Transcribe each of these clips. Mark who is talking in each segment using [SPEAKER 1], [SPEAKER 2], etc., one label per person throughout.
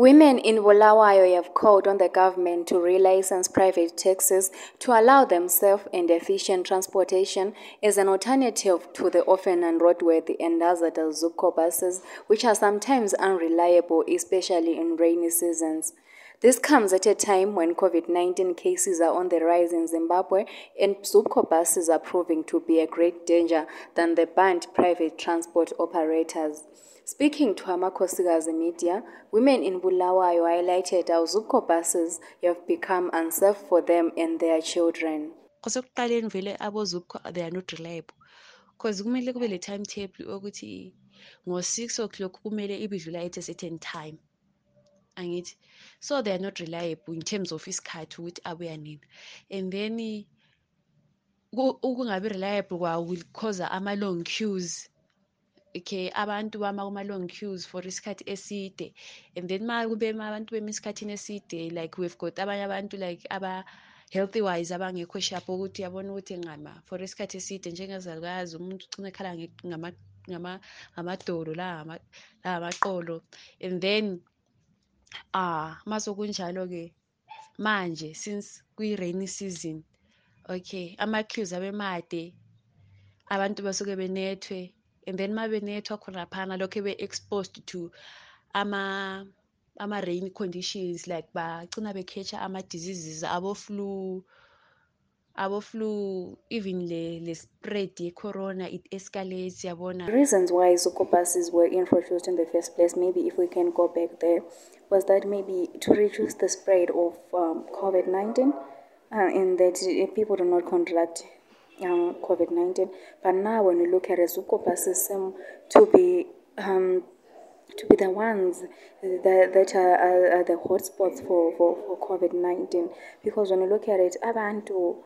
[SPEAKER 1] Women in Bulawayo have called on the government to relicense private taxis to allow them safe and efficient transportation as an alternative to the often unroadworthy and hazardous Zupco buses, which are sometimes unreliable, especially in rainy seasons. This comes at a time when COVID 19 cases are on the rise in Zimbabwe and Zupco buses are proving to be a great danger than the banned private transport operators. Speaking to Amakhosikazi Media, women in Bulawayo highlighted how Zupco buses have become unsafe for them and their children.
[SPEAKER 2] they are not reliable because kumele kube le timetable ukuthi ngo-six o'clock kumele ibidlula at a certain time angithi so they are not reliable in terms of isikhathi ukuthi abuya nini? And then ukungabi reliable kwawo will cause ama-long queues okay? Abantu bama kuma-long queues for isikhathi eside. And then ma kube abantu bema esikhathini eside like we've got abanye abantu like aba healthy wise abangekho sharp ukuthi yabona ukuthi ngama for isikhathi eside njengezalukazi umuntu ugcina ekhala ngamadolo la ngamaqolo. And then ah masokunjalo-ke manje since kwi-rainy season okay ama-queues abemade abantu basuke benethwe and then ma benethwa khonaphana lokho be-exposed to ama ama-rain conditions like bagcina bekhetha ama-diseases abo-flu even le, le spread ye-corona it escalates yabona
[SPEAKER 1] The reasons why Zupco were introduced in the first place, maybe if we can go back there, was that maybe to reduce the spread of um, COVID-19 uh, and that uh, people do not contract um, COVID 19. But now, when you look at it, Zupco seem to be um, to be the ones that, that are, are, are the hotspots for, for, for COVID 19. Because when you look at it, abantu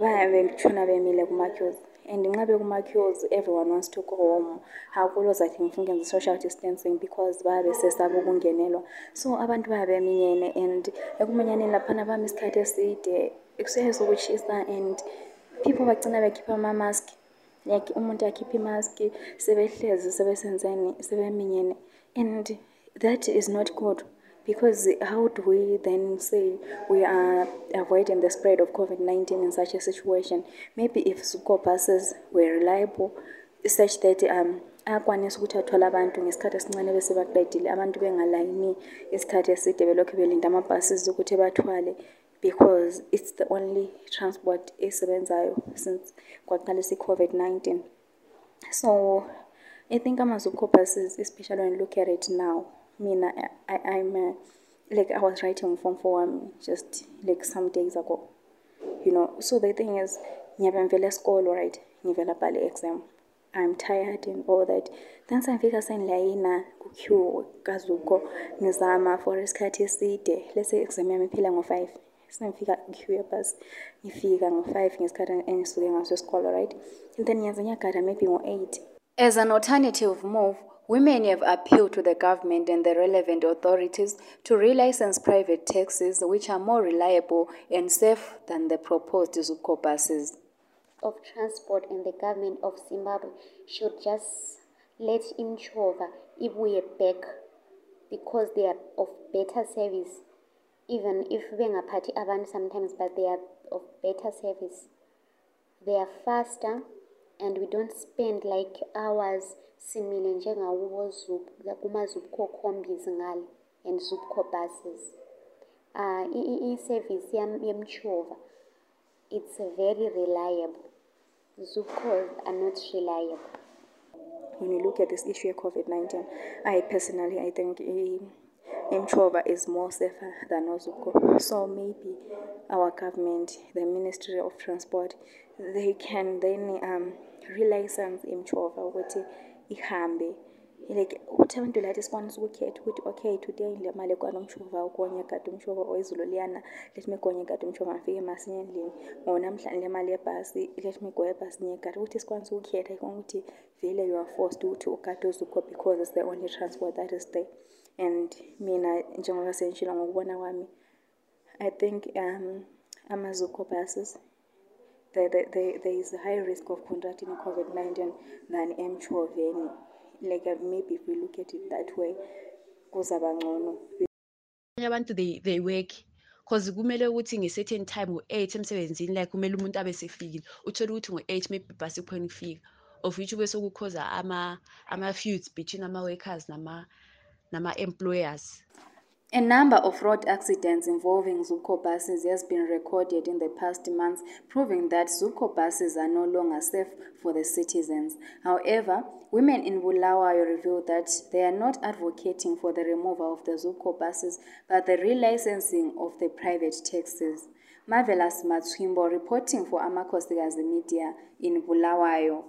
[SPEAKER 1] bayabetshona bemile kuma-queues and nxa bekuma-queues everyone wants to go home. Hakuloza think ngenza social distancing because bayabe besesaba ukungenelwa. So abantu bayabe beminyene and ekuminyaneni laphana bami isikhathi eside kusuke sokutshisa and people bagcina bekhipha ama-mask. Like umuntu akhiphe imask sebehlezi sebesenzeni sebeminyene and that is not good because how do we then say we are avoiding the spread of covid-19 in such a situation? Maybe if Zupco buses were reliable such that um akwanisa ukuthi athwale abantu ngesikhathi esincane bese baqedile abantu bengalayini isikhathi eside belokhu belinda amabhasis ukuthi bathwale because it's the only transport esebenzayo since kwaqalisa i-covid-19 so i think ama-zupco buses especially when you look at it now mina I, i'm uh, like i was writing form for um, just like some days ago. You know so the thing is ngiyabe ngivela esikolo right? Ngivela bhale exam. I'm tired and all that. Then sengifika sengilayina ku-queue kazuko ngizama for isikhathi eside. Lese exam yami iphila ngo-five. Sengifika queue yebhasi ngifika ngo-five ngesikhathi engisuke ngaso esikolo right? And then ngiyaze ngiyagada maybe ngo-eight. As an alternative move Women have appealed to the government and the relevant authorities to relicense private taxis which are more reliable and safe than the proposed Zupco buses.
[SPEAKER 3] Of transport and the government of Zimbabwe should just let Imchova if we are back because they are of better service. Even if party abantu sometimes, but they are of better service. They are faster and we don't spend like hours simile njengawo kuma-zupco combis ngale and zupco buses. Uh, i-service yemchova it's very reliable. Zupcos are not reliable.
[SPEAKER 1] When you look at this issue of covid-19 i personally i think Mchova is more safer than Ozuko. So maybe our government, the Ministry of Transport, they can then um, relicense Mchova ukuthi ihambe. Like ukuthi abantu lathi sikwanisa ukukhetha ukuthi okay today le mali ekwana umshova ugonye kade umshova oyizulu liyana let me gonye kade umshova ngifike masinya endlini ngonamhlanje le mali yebhasi let me go ebhasi nyekade ukuthi sikwanisa ukukhetha ukuthi vele you are forced ukuthi ugade uzukho because it's the only transport that is there. And mina njengoba sengishilo ngokubona kwami i think um ama-zuco buses there, there, there, is a high risk of contracting COVID-19 than emchoveni. Like uh, maybe if we look at it that way, kuzaba ngcono.
[SPEAKER 2] abanye abantu they they work cause kumele ukuthi nge-certain time ngo-eight emsebenzini like kumele umuntu abe sefikile uthole ukuthi ngo-eight maybe ibhasi ikhona ukufika of which bese kukhoza ama-feuds between ama-workers nama-employers
[SPEAKER 1] A number of road accidents involving Zupco buses has been recorded in the past months, proving that Zupco buses are no longer safe for the citizens. However, women in Bulawayo revealed that they are not advocating for the removal of the Zupco buses, but the relicensing of the private taxis. Marvelous Matswimbo reporting for Amakosigazi Media in Bulawayo.